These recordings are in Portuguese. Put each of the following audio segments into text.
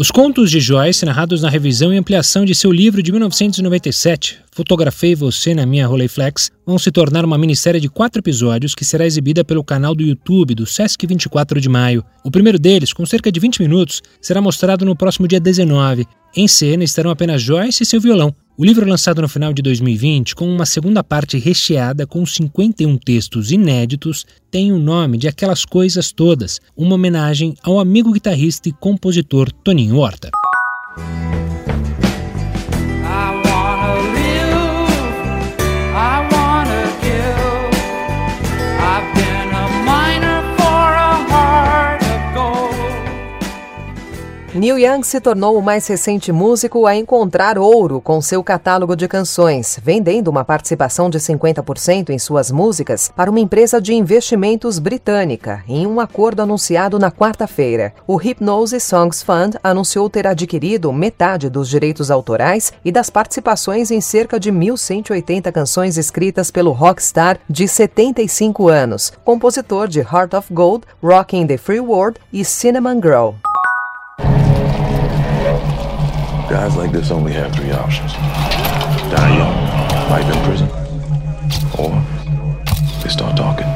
Os contos de Joyce, narrados na revisão e ampliação de seu livro de 1997, Fotografei Você na Minha Rolleiflex, vão se tornar uma minissérie de quatro episódios que será exibida pelo canal do YouTube do Sesc 24 de maio. O primeiro deles, com cerca de 20 minutos, será mostrado no próximo dia 19. Em cena estarão apenas Joyce e seu violão. O livro lançado no final de 2020, com uma segunda parte recheada com 51 textos inéditos, tem o nome de Aquelas Coisas Todas, uma homenagem ao amigo guitarrista e compositor Toninho Horta. Neil Young se tornou o mais recente músico a encontrar ouro com seu catálogo de canções, vendendo uma participação de 50% em suas músicas para uma empresa de investimentos britânica, em um acordo anunciado na quarta-feira. O Hypnose Songs Fund anunciou ter adquirido metade dos direitos autorais e das participações em cerca de 1.180 canções escritas pelo rockstar de 75 anos, compositor de Heart of Gold, Rocking the Free World e Cinnamon Girl. Guys like this only have three options die young, life in prison, or they start talking.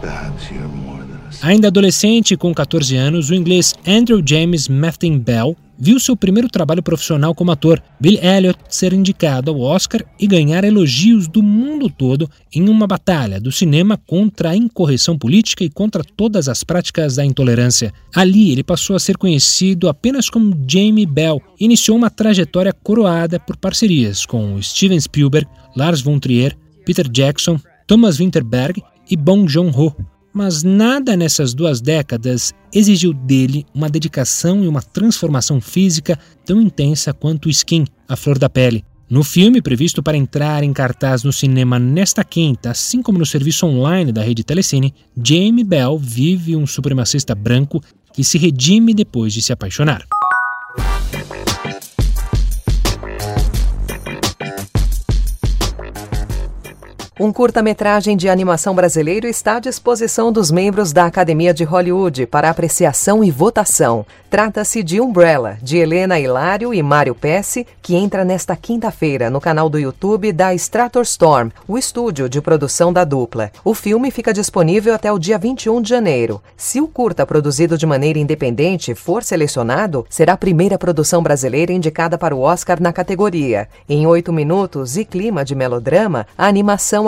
Perhaps you're more than a Ainda adolescente, com 14 anos, o inglês Andrew James Matthew Bell viu seu primeiro trabalho profissional como ator, Bill Elliot, ser indicado ao Oscar e ganhar elogios do mundo todo em uma batalha do cinema contra a incorreção política e contra todas as práticas da intolerância. Ali, ele passou a ser conhecido apenas como Jamie Bell e iniciou uma trajetória coroada por parcerias com Steven Spielberg, Lars von Trier, Peter Jackson, Thomas Winterberg e Bong Joon-ho. Mas nada nessas duas décadas exigiu dele uma dedicação e uma transformação física tão intensa quanto Skin, A Flor da Pele. No filme, previsto para entrar em cartaz no cinema nesta quinta, assim como no serviço online da rede Telecine, Jamie Bell vive um supremacista branco que se redime depois de se apaixonar. Um curta-metragem de animação brasileiro está à disposição dos membros da Academia de Hollywood para apreciação e votação. Trata-se de Umbrella, de Helena Hilário e Mário Pesce, que entra nesta quinta-feira no canal do YouTube da Strator Storm, o estúdio de produção da dupla. O filme fica disponível até o dia 21 de janeiro. Se o curta produzido de maneira independente for selecionado, será a primeira produção brasileira indicada para o Oscar na categoria. Em oito minutos e clima de melodrama, a animação